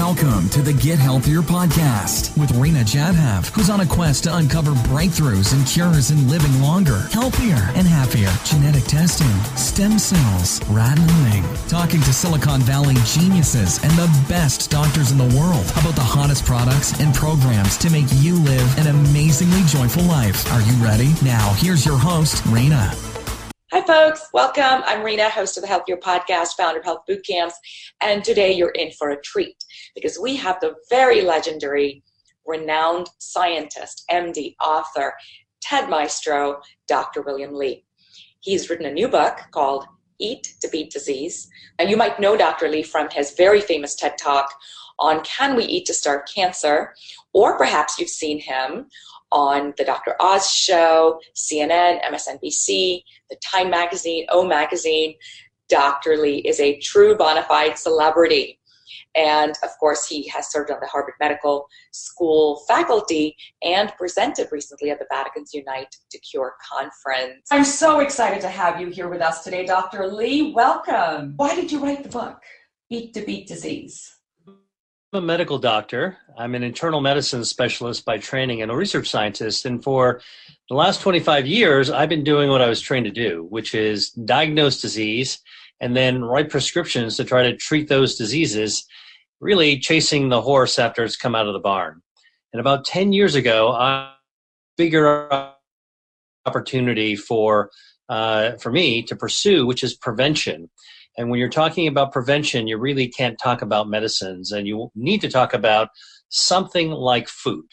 Welcome to the Get Healthier podcast with Rena Jadhav, who's on a quest to uncover breakthroughs and cures in living longer, healthier, and happier. Genetic testing, stem cells, rat milling, talking to Silicon Valley geniuses and the best doctors in the world about the hottest products and programs to make you live an amazingly joyful life. Are you ready? Now, here's your host, Rena. Hi, folks. Welcome. I'm Rena, host of the Healthier Podcast, founder of Health Boot Camps. And today you're in for a treat because we have the very legendary, renowned scientist, MD, author, TED Maestro, Dr. William Li. He's written a new book called Eat to Beat Disease. And you might know Dr. Li from his very famous TED Talk on Can We Eat to Starve Cancer? Or perhaps you've seen him on the Dr. Oz show, CNN, MSNBC, the Time Magazine, O Magazine. Dr. Li is a true bona fide celebrity. And of course, he has served on the Harvard Medical School faculty and presented recently at the Vatican's Unite to Cure conference. I'm so excited to have you here with us today, Dr. Li. Welcome. Why did you write the book, Eat to Beat Disease? I'm a medical doctor. I'm an internal medicine specialist by training and a research scientist. And for the last 25 years, I've been doing what I was trained to do, which is diagnose disease and then write prescriptions to try to treat those diseases, really chasing the horse after it's come out of the barn. And about 10 years ago, I figured an opportunity for uh, for me to pursue, which is prevention. And when you're talking about prevention, you really can't talk about medicines and you need to talk about something like food.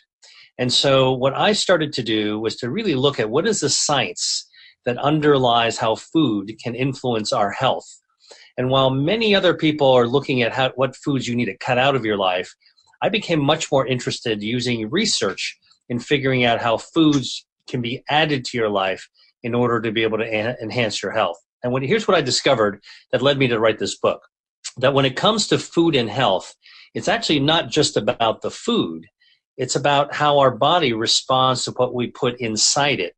And so what I started to do was to really look at what is the science that underlies how food can influence our health. And while many other people are looking at how, what foods you need to cut out of your life, I became much more interested using research in figuring out how foods can be added to your life in order to be able to enhance your health. And when, here's what I discovered that led me to write this book that when it comes to food and health, it's actually not just about the food, it's about how our body responds to what we put inside it.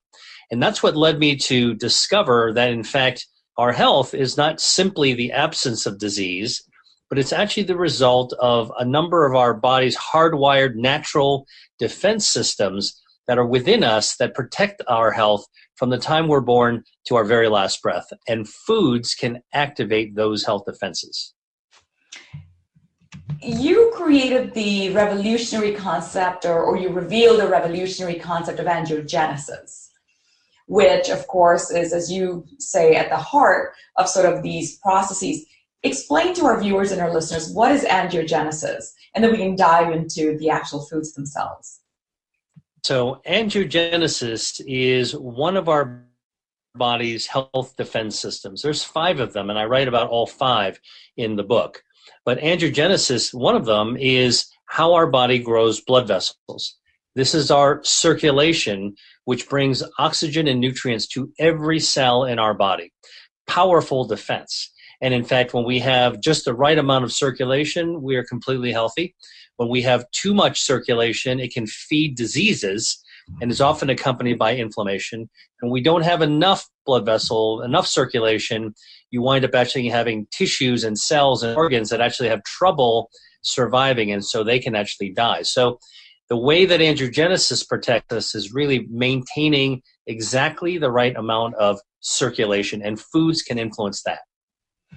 And that's what led me to discover that, in fact, our health is not simply the absence of disease, but it's actually the result of a number of our body's hardwired natural defense systems that are within us that protect our health from the time we're born to our very last breath. And foods can activate those health defenses. You created the revolutionary concept, or, or you revealed the revolutionary concept of angiogenesis, which, of course, is, as you say, at the heart of sort of these processes. Explain to our viewers and our listeners what is angiogenesis, and then we can dive into the actual foods themselves. So, angiogenesis is one of our body's health defense systems. There's five of them, and I write about all five in the book. But angiogenesis, one of them is how our body grows blood vessels. This is our circulation, which brings oxygen and nutrients to every cell in our body. Powerful defense. And in fact, when we have just the right amount of circulation, we are completely healthy. When we have too much circulation, it can feed diseases and is often accompanied by inflammation. And we don't have enough blood vessel, enough circulation, you wind up actually having tissues and cells and organs that actually have trouble surviving, and so they can actually die. So the way that angiogenesis protects us is really maintaining exactly the right amount of circulation, and foods can influence that.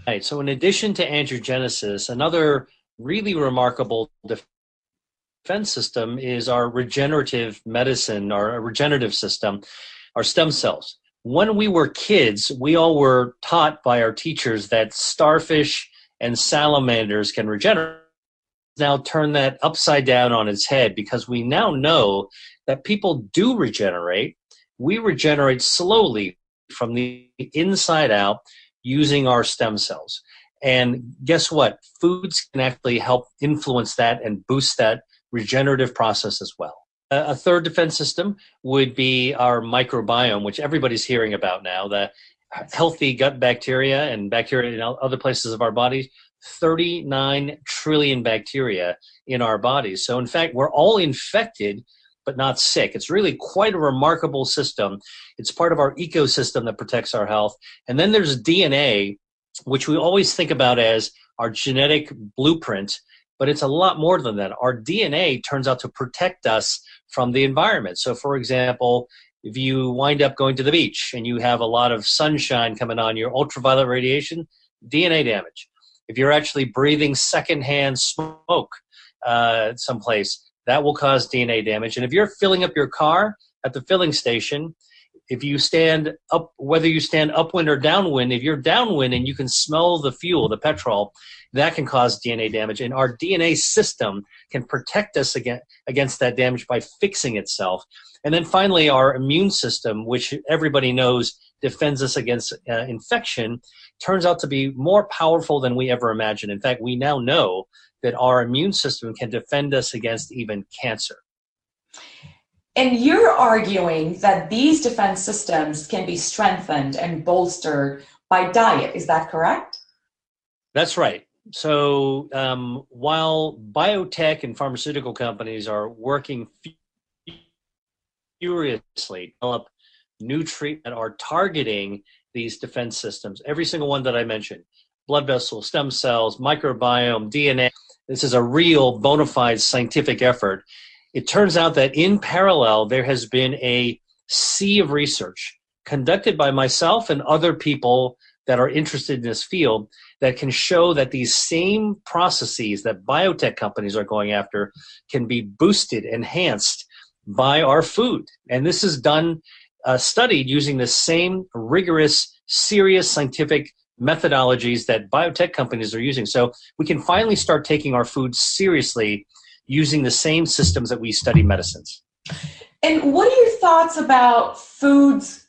Right. So in addition to angiogenesis, another really remarkable defense system is our regenerative medicine, our regenerative system, our stem cells. When we were kids, we all were taught by our teachers that starfish and salamanders can regenerate. Now turn that upside down on its head because we now know that people do regenerate. We regenerate slowly from the inside out using our stem cells. And guess what? Foods can actually help influence that and boost that regenerative process as well. A third defense system would be our microbiome, which everybody's hearing about now. The healthy gut bacteria and bacteria in other places of our bodies, 39 trillion bacteria in our bodies. So, in fact, we're all infected but not sick. It's really quite a remarkable system. It's part of our ecosystem that protects our health. And then there's DNA, which we always think about as our genetic blueprint but it's a lot more than that. Our DNA turns out to protect us from the environment. So, for example, if you wind up going to the beach and you have a lot of sunshine coming on, your ultraviolet radiation, DNA damage. If you're actually breathing secondhand smoke uh, someplace, that will cause DNA damage. And if you're filling up your car at the filling station, if you stand up, whether you stand upwind or downwind, if you're downwind and you can smell the fuel, the petrol, that can cause DNA damage. And our DNA system can protect us against, that damage by fixing itself. And then finally, our immune system, which everybody knows defends us against uh, infection, turns out to be more powerful than we ever imagined. In fact, we now know that our immune system can defend us against even cancer. And you're arguing that these defense systems can be strengthened and bolstered by diet. Is that correct? That's right. So um, while biotech and pharmaceutical companies are working furiously to develop new treatment are targeting these defense systems, every single one that I mentioned, blood vessels, stem cells, microbiome, DNA, this is a real bona fide scientific effort. It turns out that in parallel, there has been a sea of research conducted by myself and other people that are interested in this field that can show that these same processes that biotech companies are going after can be boosted, enhanced by our food. And this is done, uh, studied using the same rigorous, serious scientific methodologies that biotech companies are using. So we can finally start taking our food seriously using the same systems that we study medicines. And what are your thoughts about foods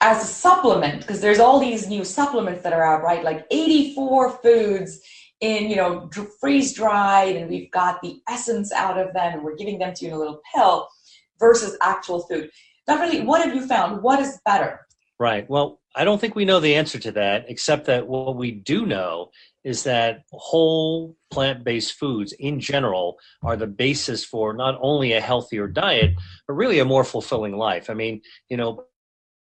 as a supplement? Because there's all these new supplements that are out, right? Like 84 foods in, you know, freeze dried, and we've got the essence out of them, and we're giving them to you in a little pill versus actual food. Dr. Li, what have you found? What is better? Right. Well, I don't think we know the answer to that, except that what we do know is that whole plant based foods in general are the basis for not only a healthier diet, but really a more fulfilling life. I mean, you know,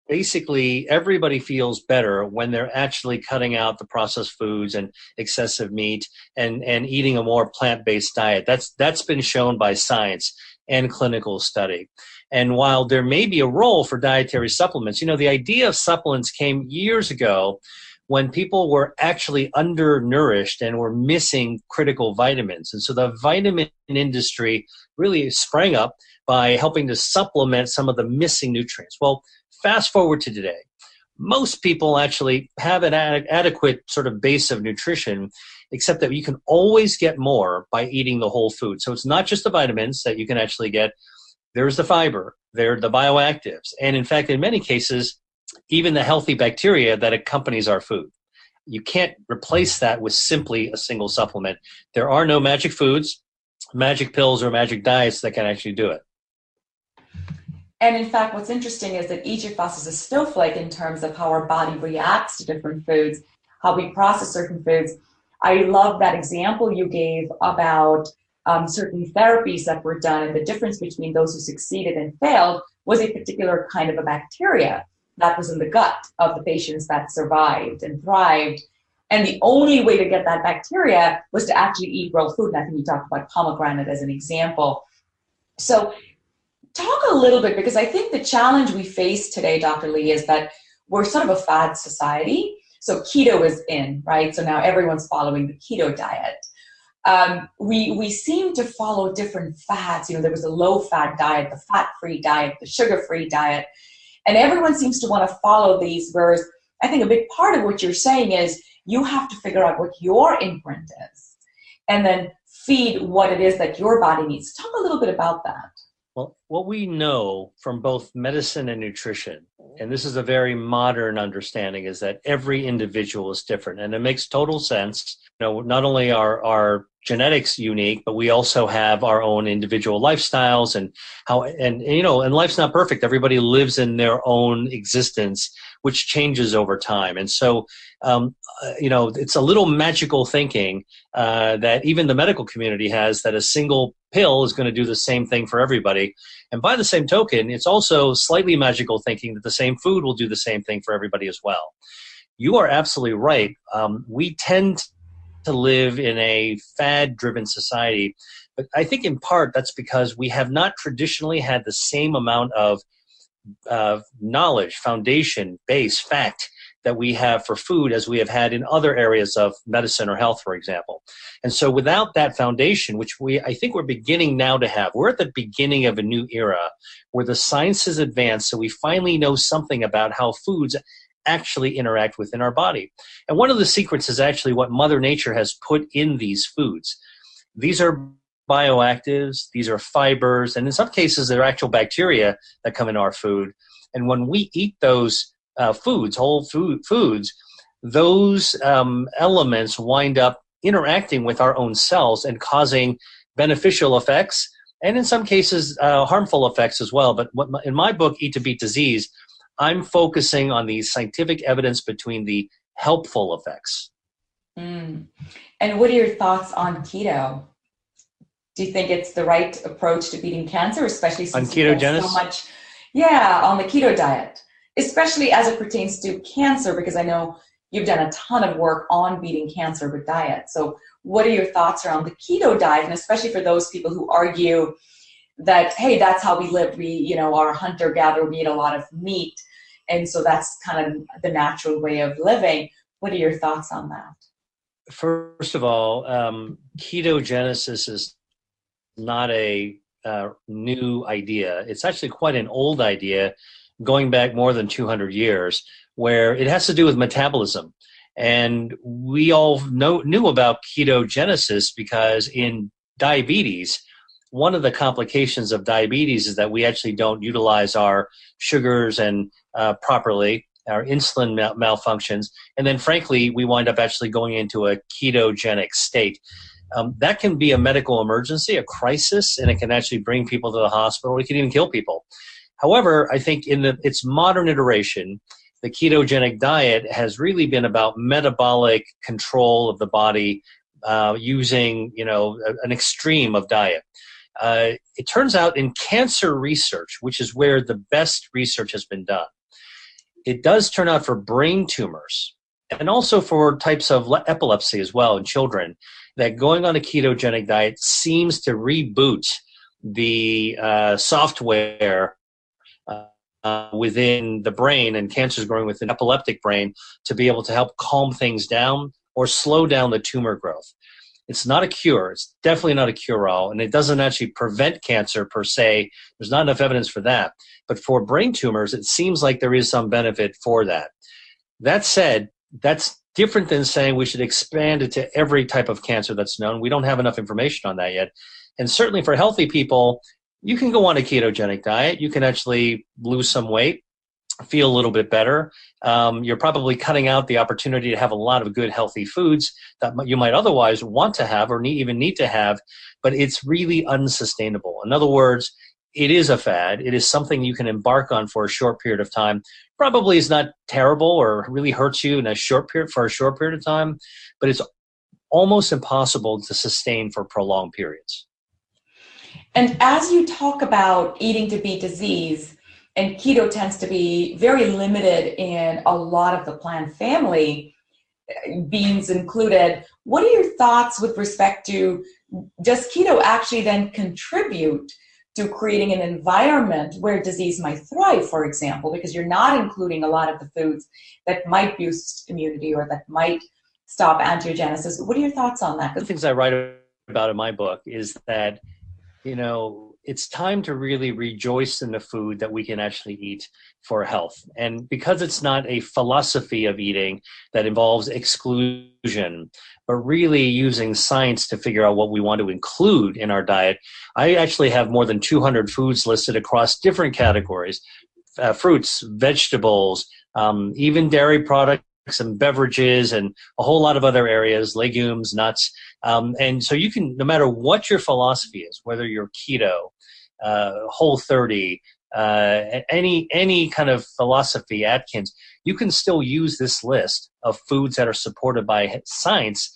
basically everybody feels better when they're actually cutting out the processed foods and excessive meat and, and eating a more plant based diet. That's, that's been shown by science and clinical study. And while there may be a role for dietary supplements, you know, the idea of supplements came years ago when people were actually undernourished and were missing critical vitamins. And so the vitamin industry really sprang up by helping to supplement some of the missing nutrients. Well, fast forward to today. Most people actually have an ad- adequate sort of base of nutrition, except that you can always get more by eating the whole food. So it's not just the vitamins that you can actually get, there's the fiber, there are the bioactives, and in fact, in many cases, even the healthy bacteria that accompanies our food. You can't replace that with simply a single supplement. There are no magic foods, magic pills, or magic diets that can actually do it. And in fact, what's interesting is that each of us is a snowflake in terms of how our body reacts to different foods, how we process certain foods. I love that example you gave about um, certain therapies that were done, and the difference between those who succeeded and failed was a particular kind of a bacteria that was in the gut of the patients that survived and thrived. And the only way to get that bacteria was to actually eat real food. And I think you talked about pomegranate as an example. So, talk a little bit because I think the challenge we face today, Dr. Li, is that we're sort of a fad society. So, keto is in, right? So now everyone's following the keto diet um, we we seem to follow different fads. You know, there was a low fat diet, the fat free diet, the sugar free diet, and everyone seems to want to follow these. Whereas I think a big part of what you're saying is you have to figure out what your imprint is, and then feed what it is that your body needs. Talk a little bit about that. Well, what we know from both medicine and nutrition, and this is a very modern understanding, is that every individual is different, and it makes total sense. You know, not only are our genetics unique, but we also have our own individual lifestyles and how, and, and, you know, and life's not perfect. Everybody lives in their own existence, which changes over time. And so, um, uh, you know, it's a little magical thinking uh, that even the medical community has that a single pill is going to do the same thing for everybody. And by the same token, it's also slightly magical thinking that the same food will do the same thing for everybody as well. You are absolutely right. Um, we tend to live in a fad driven society. But I think in part that's because we have not traditionally had the same amount of uh, knowledge, foundation, base, fact that we have for food as we have had in other areas of medicine or health, for example. And so without that foundation, which we, I think we're beginning now to have, we're at the beginning of a new era where the science has advanced. So we finally know something about how foods actually interact within our body. And one of the secrets is actually what Mother Nature has put in these foods. These are bioactives, these are fibers, and in some cases, they're actual bacteria that come in our food. And when we eat those uh, foods, whole food foods, those um, elements wind up interacting with our own cells and causing beneficial effects, and in some cases, uh, harmful effects as well. But in my book, Eat to Beat Disease, I'm focusing on the scientific evidence between the helpful effects. Mm. And what are your thoughts on keto? Do you think it's the right approach to beating cancer, especially since on ketogenesis? so much? Yeah, on the keto diet, especially as it pertains to cancer, because I know you've done a ton of work on beating cancer with diet. So, what are your thoughts around the keto diet, and especially for those people who argue that hey, that's how we live. We, you know, are hunter gatherer. We eat a lot of meat, and so that's kind of the natural way of living. What are your thoughts on that? First of all, um, ketogenesis is not a uh, new idea. It's actually quite an old idea going back more than 200 years, where it has to do with metabolism. And we all know, knew about ketogenesis because in diabetes, one of the complications of diabetes is that we actually don't utilize our sugars and uh, properly our insulin mal- malfunctions and then frankly we wind up actually going into a ketogenic state um, that can be a medical emergency, a crisis, and it can actually bring people to the hospital. It can even kill people. However, I think in the, its modern iteration, the ketogenic diet has really been about metabolic control of the body uh, using, you know, an extreme of diet. Uh, it turns out in cancer research, which is where the best research has been done, it does turn out for brain tumors and also for types of epilepsy as well in children that going on a ketogenic diet seems to reboot the uh, software uh, within the brain and cancer is growing within epileptic brain to be able to help calm things down or slow down the tumor growth. It's not a cure. It's definitely not a cure all. And it doesn't actually prevent cancer per se. There's not enough evidence for that. But for brain tumors, it seems like there is some benefit for that. That said, that's different than saying we should expand it to every type of cancer that's known. We don't have enough information on that yet. And certainly for healthy people, you can go on a ketogenic diet. You can actually lose some weight, feel a little bit better. Um, you're probably cutting out the opportunity to have a lot of good, healthy foods that you might otherwise want to have or need, even need to have, but it's really unsustainable. In other words, it is a fad. It is something you can embark on for a short period of time. Probably is not terrible or really hurts you in a short period for a short period of time, but it's almost impossible to sustain for prolonged periods. And as you talk about eating to beat disease, and keto tends to be very limited in a lot of the plant family, uh, beans included. What are your thoughts with respect to does keto actually then contribute to creating an environment where disease might thrive, for example, because you're not including a lot of the foods that might boost immunity or that might stop angiogenesis. What are your thoughts on that? The things I write about in my book is that, you know, it's time to really rejoice in the food that we can actually eat for health. And because it's not a philosophy of eating that involves exclusion, but really using science to figure out what we want to include in our diet, I actually have more than 200 foods listed across different categories uh, fruits, vegetables, um, even dairy products and beverages and a whole lot of other areas, legumes, nuts. Um, and so you can, no matter what your philosophy is, whether you're keto, uh, whole 30, uh, any, any kind of philosophy, Atkins, you can still use this list of foods that are supported by science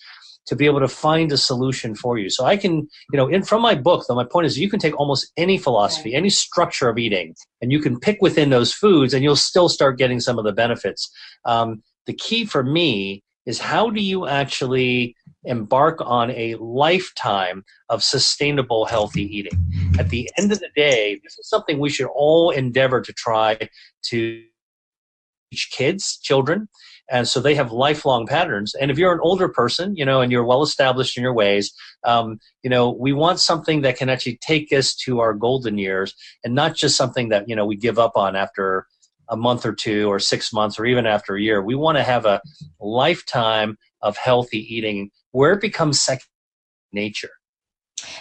to be able to find a solution for you. So I can, you know, in from my book, though, my point is you can take almost any philosophy, any structure of eating, and you can pick within those foods, and you'll still start getting some of the benefits. Um, the key for me is how do you actually embark on a lifetime of sustainable, healthy eating. At the end of the day, this is something we should all endeavor to try to teach kids, children, and so they have lifelong patterns. And if you're an older person, you know, and you're well established in your ways, um, you know, we want something that can actually take us to our golden years, and not just something that you know we give up on after a month or two or six months or even after a year. We want to have a lifetime of healthy eating where it becomes second nature.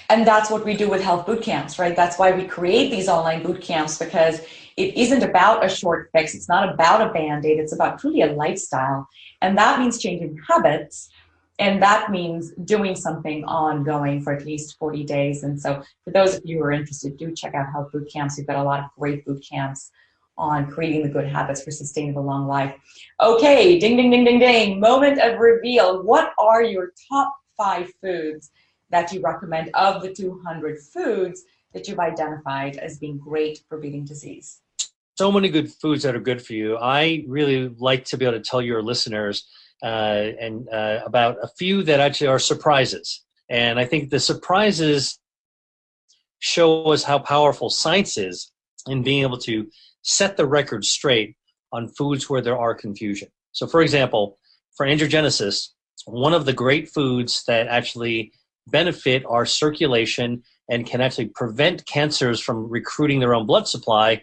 And that's what we do with health boot camps, right? That's why we create these online boot camps because it isn't about a short fix. It's not about a band aid. It's about truly a lifestyle. And that means changing habits. And that means doing something ongoing for at least 40 days. And so, for those of you who are interested, do check out Health Boot Camps. We've got a lot of great boot camps on creating the good habits for sustainable long life. Okay, ding, ding, ding, ding, ding. Moment of reveal. What are your top five foods that you recommend of the 200 foods that you've identified as being great for beating disease? So many good foods that are good for you. I really like to be able to tell your listeners uh, and uh, about a few that actually are surprises. And I think the surprises show us how powerful science is in being able to set the record straight on foods where there are confusion. So, for example, for angiogenesis, one of the great foods that actually benefit our circulation and can actually prevent cancers from recruiting their own blood supply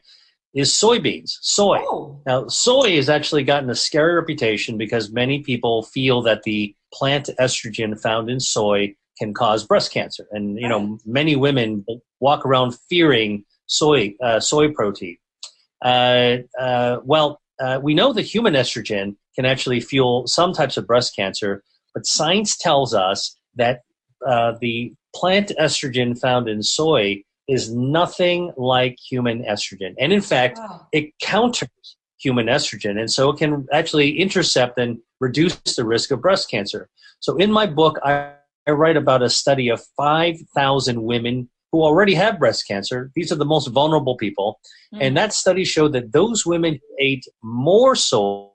is soybeans, soy. Oh. Now, soy has actually gotten a scary reputation because many people feel that the plant estrogen found in soy can cause breast cancer. And, you know, many women walk around fearing soy, uh, soy protein. Uh, uh, well, uh, we know that human estrogen can actually fuel some types of breast cancer, but science tells us that uh, the plant estrogen found in soy is nothing like human estrogen. And in fact, wow. it counters human estrogen. And so it can actually intercept and reduce the risk of breast cancer. So in my book, I, I write about a study of 5,000 women who already have breast cancer. These are the most vulnerable people. Mm-hmm. And that study showed that those women who ate more soy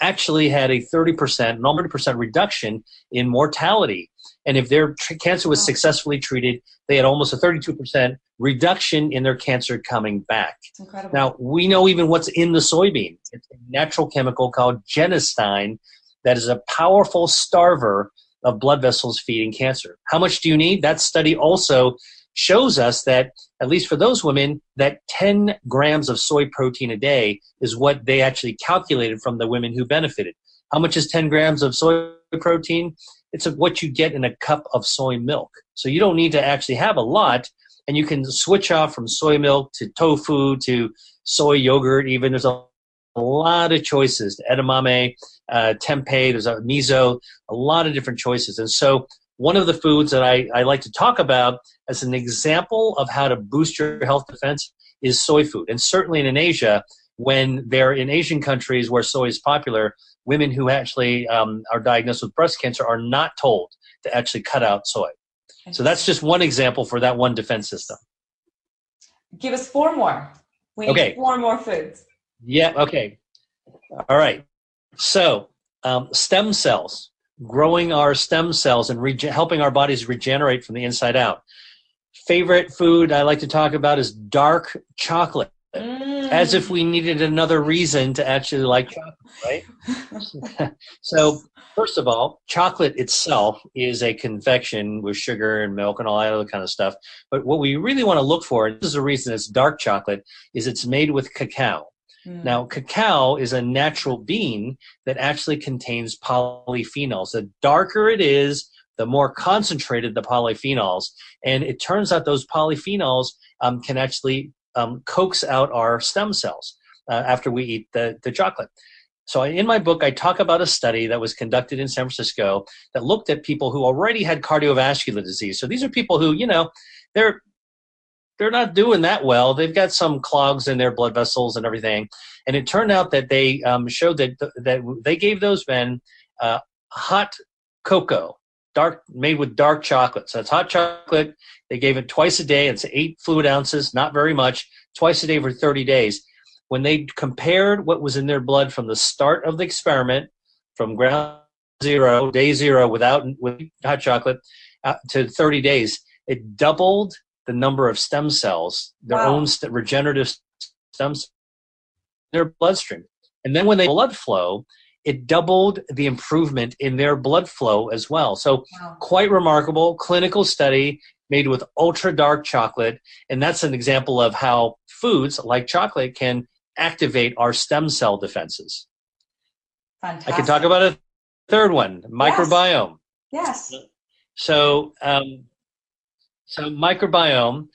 actually had a 30%, 30% reduction in mortality. And if their tr- cancer was successfully treated, they had almost a 32% reduction in their cancer coming back. Now, we know even what's in the soybean. It's a natural chemical called genistein that is a powerful starver of blood vessels feeding cancer. How much do you need? That study also shows us that, at least for those women, that 10 grams of soy protein a day is what they actually calculated from the women who benefited. How much is 10 grams of soy protein? It's what you get in a cup of soy milk. So you don't need to actually have a lot, and you can switch off from soy milk to tofu to soy yogurt. Even there's a, lot of choices. Edamame, uh, tempeh, there's a miso, a lot of different choices. And so one of the foods that I, I like to talk about as an example of how to boost your health defense is soy food. And certainly in Asia, when they're in Asian countries where soy is popular, women who actually um, are diagnosed with breast cancer are not told to actually cut out soy. So that's just one example for that one defense system. Give us four more. We need four more foods. Yeah, okay. All right. So, um, stem cells, growing our stem cells and rege- helping our bodies regenerate from the inside out. Favorite food I like to talk about is dark chocolate. Mm. As if we needed another reason to actually like chocolate, right? so, first of all, chocolate itself is a confection with sugar and milk and all that other kind of stuff. But what we really want to look for, and this is the reason it's dark chocolate, is it's made with cacao. Mm. Now, cacao is a natural bean that actually contains polyphenols. The darker it is, the more concentrated the polyphenols. And it turns out those polyphenols um, can actually um, coax out our stem cells uh, after we eat the, the chocolate. So in my book, I talk about a study that was conducted in San Francisco that looked at people who already had cardiovascular disease. So these are people who, you know, they're they're not doing that well. They've got some clogs in their blood vessels and everything. And it turned out that they um, showed that that they gave those men uh, hot cocoa, dark made with dark chocolate. So it's hot chocolate. They gave it twice a day. It's eight fluid ounces, not very much. Twice a day for 30 days. When they compared what was in their blood from the start of the experiment, from ground zero, day zero, without with hot chocolate, uh, to 30 days, it doubled the number of stem cells, their wow. own st- regenerative stem cells, their bloodstream. And then when they blood flow, it doubled the improvement in their blood flow as well. So wow. quite remarkable clinical study made with ultra dark chocolate. And that's an example of how foods like chocolate can activate our stem cell defenses. Fantastic. I can talk about a third one, microbiome. Yes. yes. So, um, so microbiome.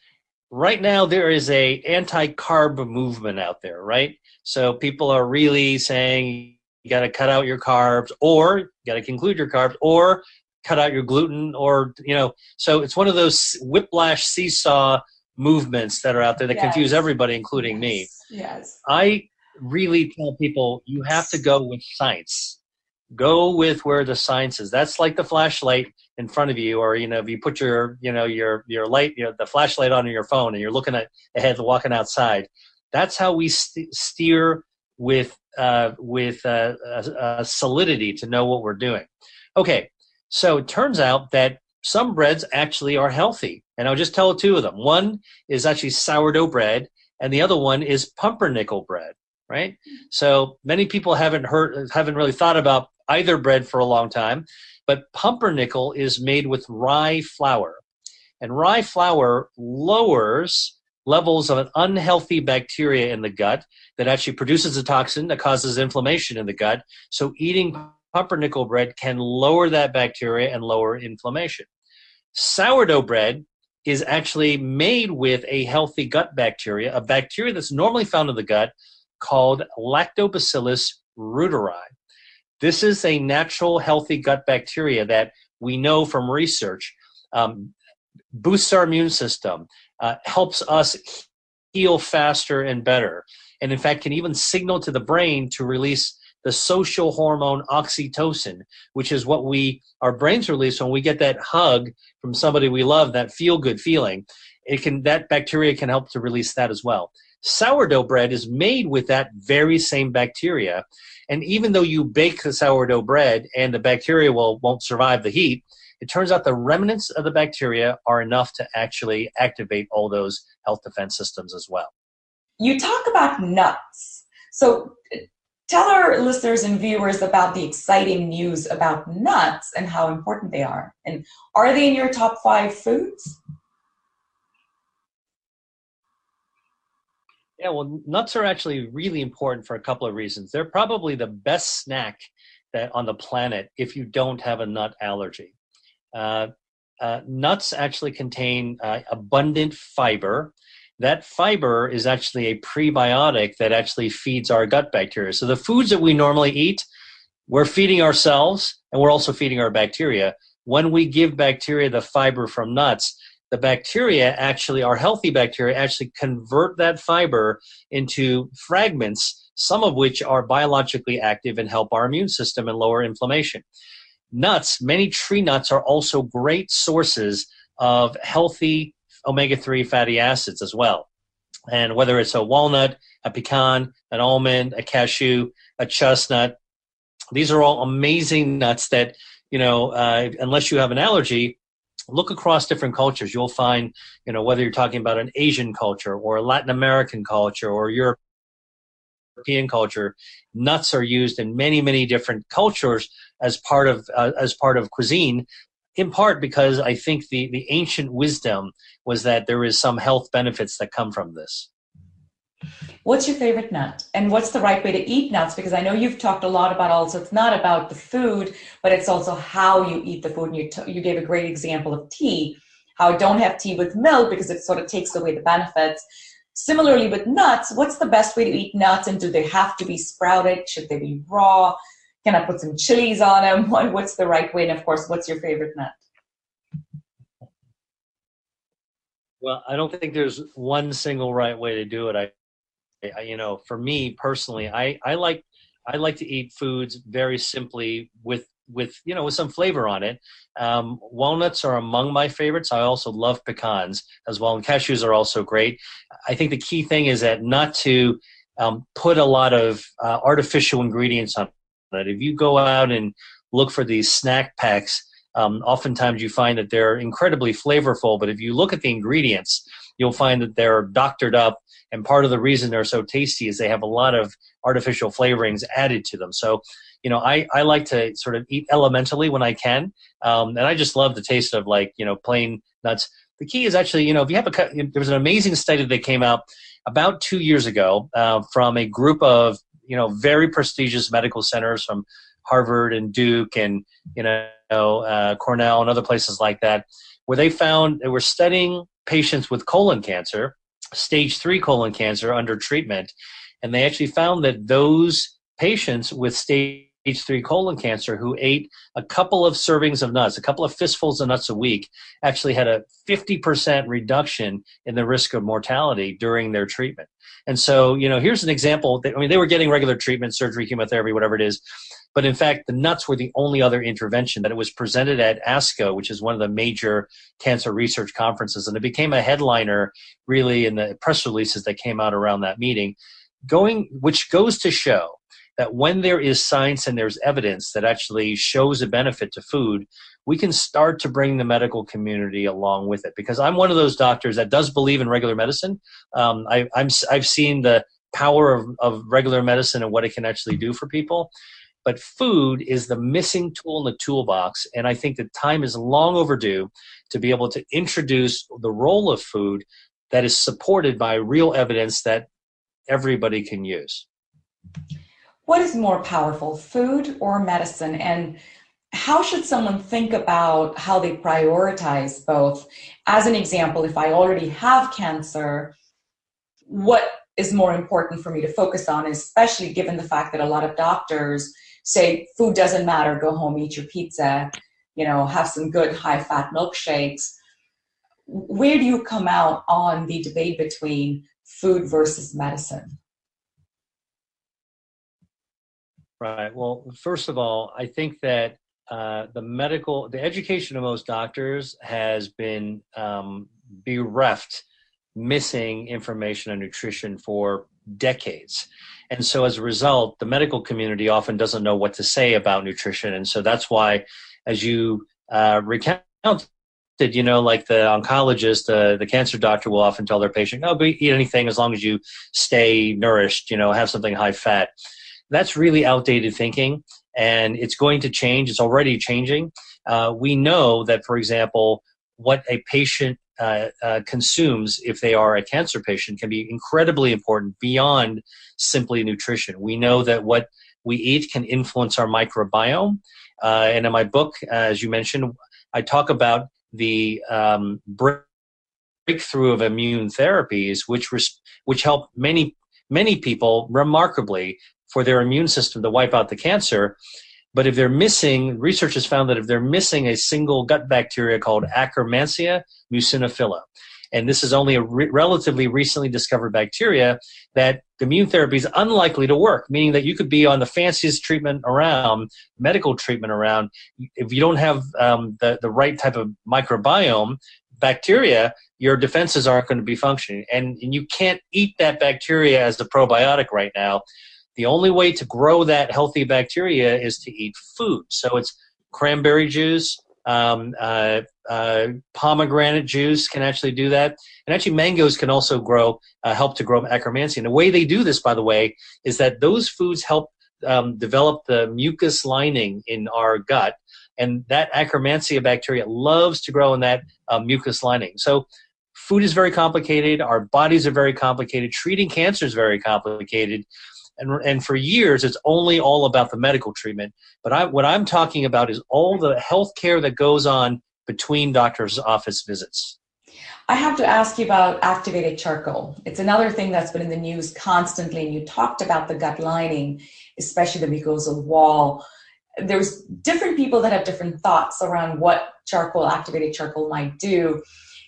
Right now, there is a anti-carb movement out there, right? So people are really saying you got to cut out your carbs, or you got to conclude your carbs, or cut out your gluten, or you know. So it's one of those whiplash seesaw movements that are out there that yes. confuse everybody, including yes. me. Yes. I really tell people you have to go with science. Go with where the science is. That's like the flashlight in front of you, or you know, if you put your you know your your light, you know, the flashlight on your phone, and you're looking at ahead, walking outside. That's how we st- steer with uh, with uh, uh, solidity to know what we're doing. Okay, so it turns out that some breads actually are healthy, and I'll just tell two of them. One is actually sourdough bread, and the other one is pumpernickel bread. Right. So many people haven't heard, haven't really thought about either bread for a long time, but pumpernickel is made with rye flour, and rye flour lowers levels of an unhealthy bacteria in the gut that actually produces a toxin that causes inflammation in the gut. So eating pumpernickel bread can lower that bacteria and lower inflammation. Sourdough bread is actually made with a healthy gut bacteria, a bacteria that's normally found in the gut called Lactobacillus reuteri. This is a natural, healthy gut bacteria that we know from research um, boosts our immune system, uh, helps us heal faster and better, and in fact can even signal to the brain to release the social hormone oxytocin, which is what we our brains release when we get that hug from somebody we love, that feel good feeling. It can that bacteria can help to release that as well. Sourdough bread is made with that very same bacteria, and even though you bake the sourdough bread and the bacteria will won't survive the heat, it turns out the remnants of the bacteria are enough to actually activate all those health defense systems as well. You talk about nuts. So tell our listeners and viewers about the exciting news about nuts and how important they are. And are they in your top five foods? Yeah, well, nuts are actually really important for a couple of reasons. They're probably the best snack that on the planet if you don't have a nut allergy. Uh, uh, nuts actually contain uh, abundant fiber. That fiber is actually a prebiotic that actually feeds our gut bacteria. So the foods that we normally eat, we're feeding ourselves and we're also feeding our bacteria. When we give bacteria the fiber from nuts, the bacteria actually, our healthy bacteria, actually convert that fiber into fragments, some of which are biologically active and help our immune system and lower inflammation nuts, many tree nuts are also great sources of healthy omega 3 fatty acids as well. And whether it's a walnut, a pecan, an almond, a cashew, a chestnut, these are all amazing nuts that, you know, uh, unless you have an allergy, look across different cultures. You'll find, you know, whether you're talking about an Asian culture or a Latin American culture or Europe European culture, nuts are used in many, many different cultures as part of uh, as part of cuisine. In part because I think the the ancient wisdom was that there is some health benefits that come from this. What's your favorite nut? And what's the right way to eat nuts? Because I know you've talked a lot about also, it's not about the food, but it's also how you eat the food. And you, t- you gave a great example of tea, how don't have tea with milk because it sort of takes away the benefits. Similarly with nuts, what's the best way to eat nuts and do they have to be sprouted? Should they be raw? Can I put some chilies on them? What's the right way? And of course, what's your favorite nut? Well, I don't think there's one single right way to do it. I, I you know, for me personally, I, I like I like to eat foods very simply with with you know with some flavor on it. Um, walnuts are among my favorites. I also love pecans as well, and cashews are also great. I think the key thing is that not to um, put a lot of uh, artificial ingredients on it. If you go out and look for these snack packs, um, oftentimes you find that they're incredibly flavorful. But if you look at the ingredients, you'll find that they're doctored up. And part of the reason they're so tasty is they have a lot of artificial flavorings added to them. So, you know, I, I like to sort of eat elementally when I can. Um, and I just love the taste of like, you know, plain nuts. The key is actually, you know, if you have a, cut, there was an amazing study that came out about two years ago uh, from a group of, you know, very prestigious medical centers from Harvard and Duke and, you know, uh, Cornell and other places like that, where they found they were studying patients with colon cancer, stage three colon cancer under treatment. And they actually found that those patients with stage three colon cancer who ate a couple of servings of nuts, a couple of fistfuls of nuts a week, actually had a 50% reduction in the risk of mortality during their treatment. And so, you know, here's an example. That, I mean, they were getting regular treatment, surgery, chemotherapy, whatever it is. But in fact, the nuts were the only other intervention that it was presented at ASCO, which is one of the major cancer research conferences. And it became a headliner really in the press releases that came out around that meeting, going, which goes to show that when there is science and there's evidence that actually shows a benefit to food, we can start to bring the medical community along with it. Because I'm one of those doctors that does believe in regular medicine. Um, I, I'm, I've seen the power of, of regular medicine and what it can actually do for people. But food is the missing tool in the toolbox. And I think the time is long overdue to be able to introduce the role of food that is supported by real evidence that everybody can use what is more powerful, food or medicine? And how should someone think about how they prioritize both? As an example, if I already have cancer, what is more important for me to focus on, especially given the fact that a lot of doctors say food doesn't matter, go home, eat your pizza, you know, have some good high fat milkshakes. Where do you come out on the debate between food versus medicine? Right. Well, first of all, I think that uh, the medical, the education of most doctors has been um, bereft, missing information on nutrition for decades. And so as a result, the medical community often doesn't know what to say about nutrition. And so that's why, as you uh, recounted, you know, like the oncologist, uh, the cancer doctor will often tell their patient, oh, eat anything as long as you stay nourished, you know, have something high fat that's really outdated thinking and it's going to change. It's already changing. Uh, we know that, for example, what a patient uh, uh, consumes if they are a cancer patient can be incredibly important beyond simply nutrition. We know that what we eat can influence our microbiome. Uh, and in my book, as you mentioned, I talk about the um, breakthrough of immune therapies, which res- which help many many people remarkably for their immune system to wipe out the cancer. But if they're missing, research has found that if they're missing a single gut bacteria called Akkermansia muciniphila, and this is only a re- relatively recently discovered bacteria, that immune therapy is unlikely to work, meaning that you could be on the fanciest treatment around, medical treatment around. If you don't have um, the, the right type of microbiome, bacteria, your defenses aren't going to be functioning. And, and you can't eat that bacteria as the probiotic right now the only way to grow that healthy bacteria is to eat food. So it's cranberry juice, um, uh, uh, pomegranate juice can actually do that. And actually, mangoes can also grow, uh, help to grow Akkermansia. And the way they do this, by the way, is that those foods help um, develop the mucus lining in our gut. And that Akkermansia bacteria loves to grow in that uh, mucus lining. So food is very complicated. Our bodies are very complicated. Treating cancer is very complicated and and for years it's only all about the medical treatment. But I, what I'm talking about is all the health care that goes on between doctors' office visits. I have to ask you about activated charcoal. It's another thing that's been in the news constantly, and you talked about the gut lining, especially the mucosal wall. There's different people that have different thoughts around what charcoal, activated charcoal, might do.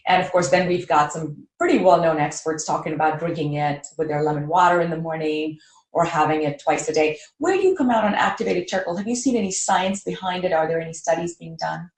And of course, then we've got some pretty well known experts talking about drinking it with their lemon water in the morning or having it twice a day. Where do you come out on activated charcoal? Have you seen any science behind it? Are there any studies being done?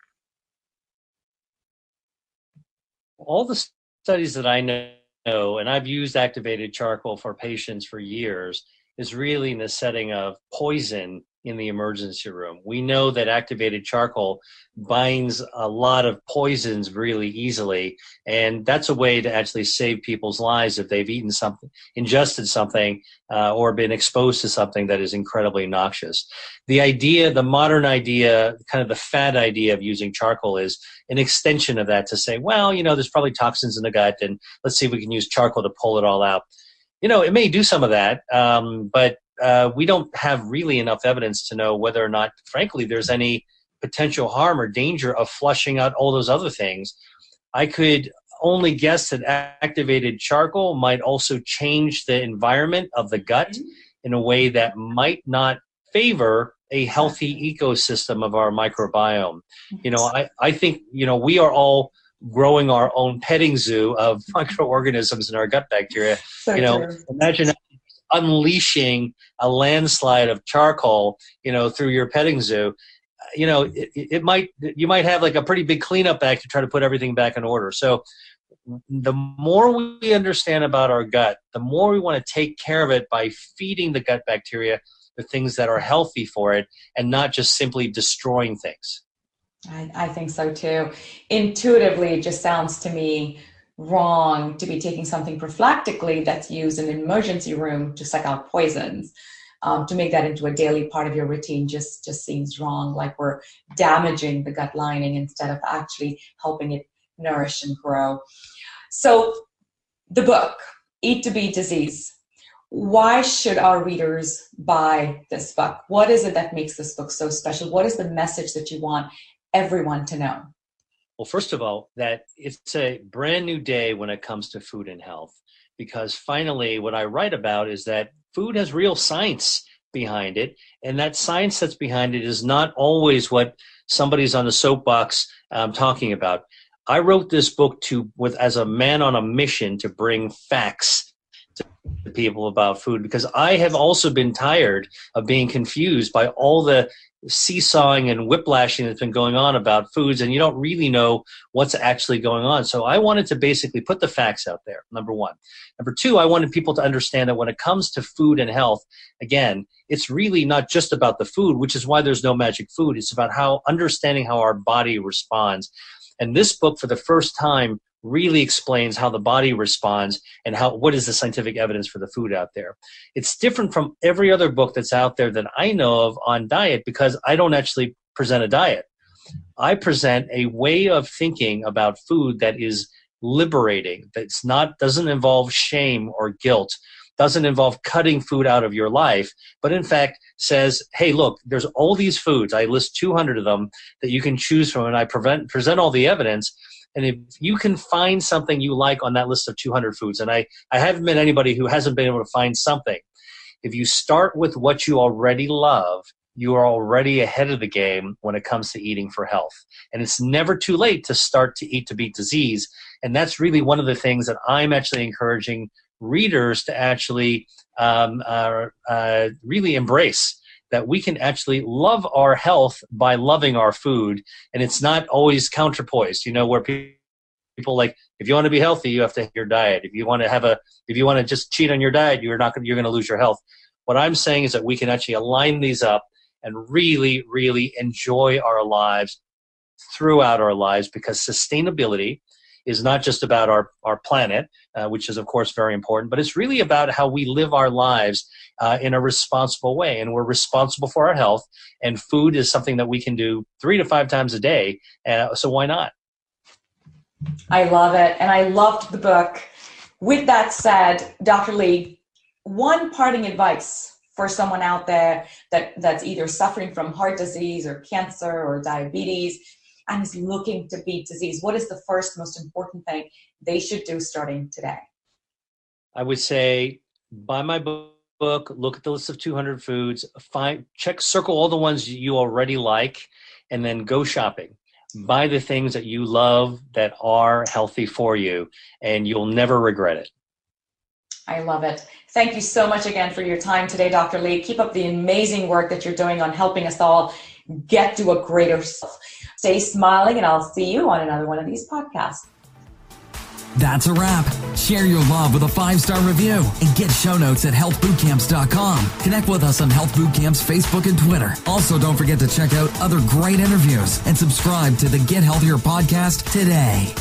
All the studies that I know, and I've used activated charcoal for patients for years, is really in the setting of poison in the emergency room. We know that activated charcoal binds a lot of poisons really easily, and that's a way to actually save people's lives if they've eaten something, ingested something, uh, or been exposed to something that is incredibly noxious. The idea, the modern idea, kind of the fad idea of using charcoal is an extension of that to say, well, you know, there's probably toxins in the gut, and let's see if we can use charcoal to pull it all out. You know, it may do some of that, um, but uh, we don't have really enough evidence to know whether or not, frankly, there's any potential harm or danger of flushing out all those other things. I could only guess that activated charcoal might also change the environment of the gut in a way that might not favor a healthy ecosystem of our microbiome. You know, I, I think, you know, we are all growing our own petting zoo of microorganisms in our gut bacteria. So you know, true. imagine unleashing a landslide of charcoal, you know, through your petting zoo, you know, it, it might you might have like a pretty big cleanup act to try to put everything back in order. So the more we understand about our gut, the more we want to take care of it by feeding the gut bacteria the things that are healthy for it and not just simply destroying things. I, I think so too. Intuitively, it just sounds to me wrong to be taking something prophylactically that's used in an emergency room to suck out poisons. Um, to make that into a daily part of your routine just just seems wrong. Like we're damaging the gut lining instead of actually helping it nourish and grow. So, the book, Eat to Beat Disease. Why should our readers buy this book? What is it that makes this book so special? What is the message that you want everyone to know? Well, first of all, that it's a brand new day when it comes to food and health, because finally, what I write about is that food has real science behind it, and that science that's behind it is not always what somebody's on the soapbox um, talking about. I wrote this book to with as a man on a mission to bring facts to people about food because I have also been tired of being confused by all the seesawing and whiplashing that's been going on about foods and you don't really know what's actually going on. So i wanted to basically put the facts out there number one. Number two i wanted people to understand that when it comes to food and health again it's really not just about the food which is why there's no magic food. It's about how understanding how our body responds. And this book for the first time really explains how the body responds and how what is the scientific evidence for the food out there. It's different from every other book that's out there that I know of on diet because I don't actually present a diet. I present a way of thinking about food that is liberating, that's not doesn't involve shame or guilt, doesn't involve cutting food out of your life, but in fact says, hey, look, there's all these foods. I list 200 of them that you can choose from, and I prevent, present all the evidence and if you can find something you like on that list of 200 foods, and I, I haven't met anybody who hasn't been able to find something, if you start with what you already love, you are already ahead of the game when it comes to eating for health. And it's never too late to start to eat to beat disease. And that's really one of the things that I'm actually encouraging readers to actually um, uh, uh, really embrace that we can actually love our health by loving our food and it's not always counterpoised you know where people like if you want to be healthy you have to have your diet. If you want to have a if you want to just cheat on your diet you're not going you're going to lose your health. What i'm saying is that we can actually align these up and really really enjoy our lives throughout our lives because sustainability is not just about our, our planet, uh, which is, of course, very important, but it's really about how we live our lives uh, in a responsible way. And we're responsible for our health, and food is something that we can do three to five times a day. Uh, so why not? I love it. And I loved the book. With that said, Dr. Li, one parting advice for someone out there that, that's either suffering from heart disease or cancer or diabetes and is looking to beat disease, what is the first most important thing they should do starting today? I would say buy my book, look at the list of 200 foods, find check circle all the ones you already like and then go shopping. Buy the things that you love that are healthy for you and you'll never regret it. I love it. Thank you so much again for your time today, Dr. Li. Keep up the amazing work that you're doing on helping us all get to a greater self. Stay smiling, and I'll see you on another one of these podcasts. That's a wrap. Share your love with a five star review and get show notes at healthbootcamps.com. Connect with us on Health Bootcamp's Facebook and Twitter. Also, don't forget to check out other great interviews and subscribe to the Get Healthier podcast today.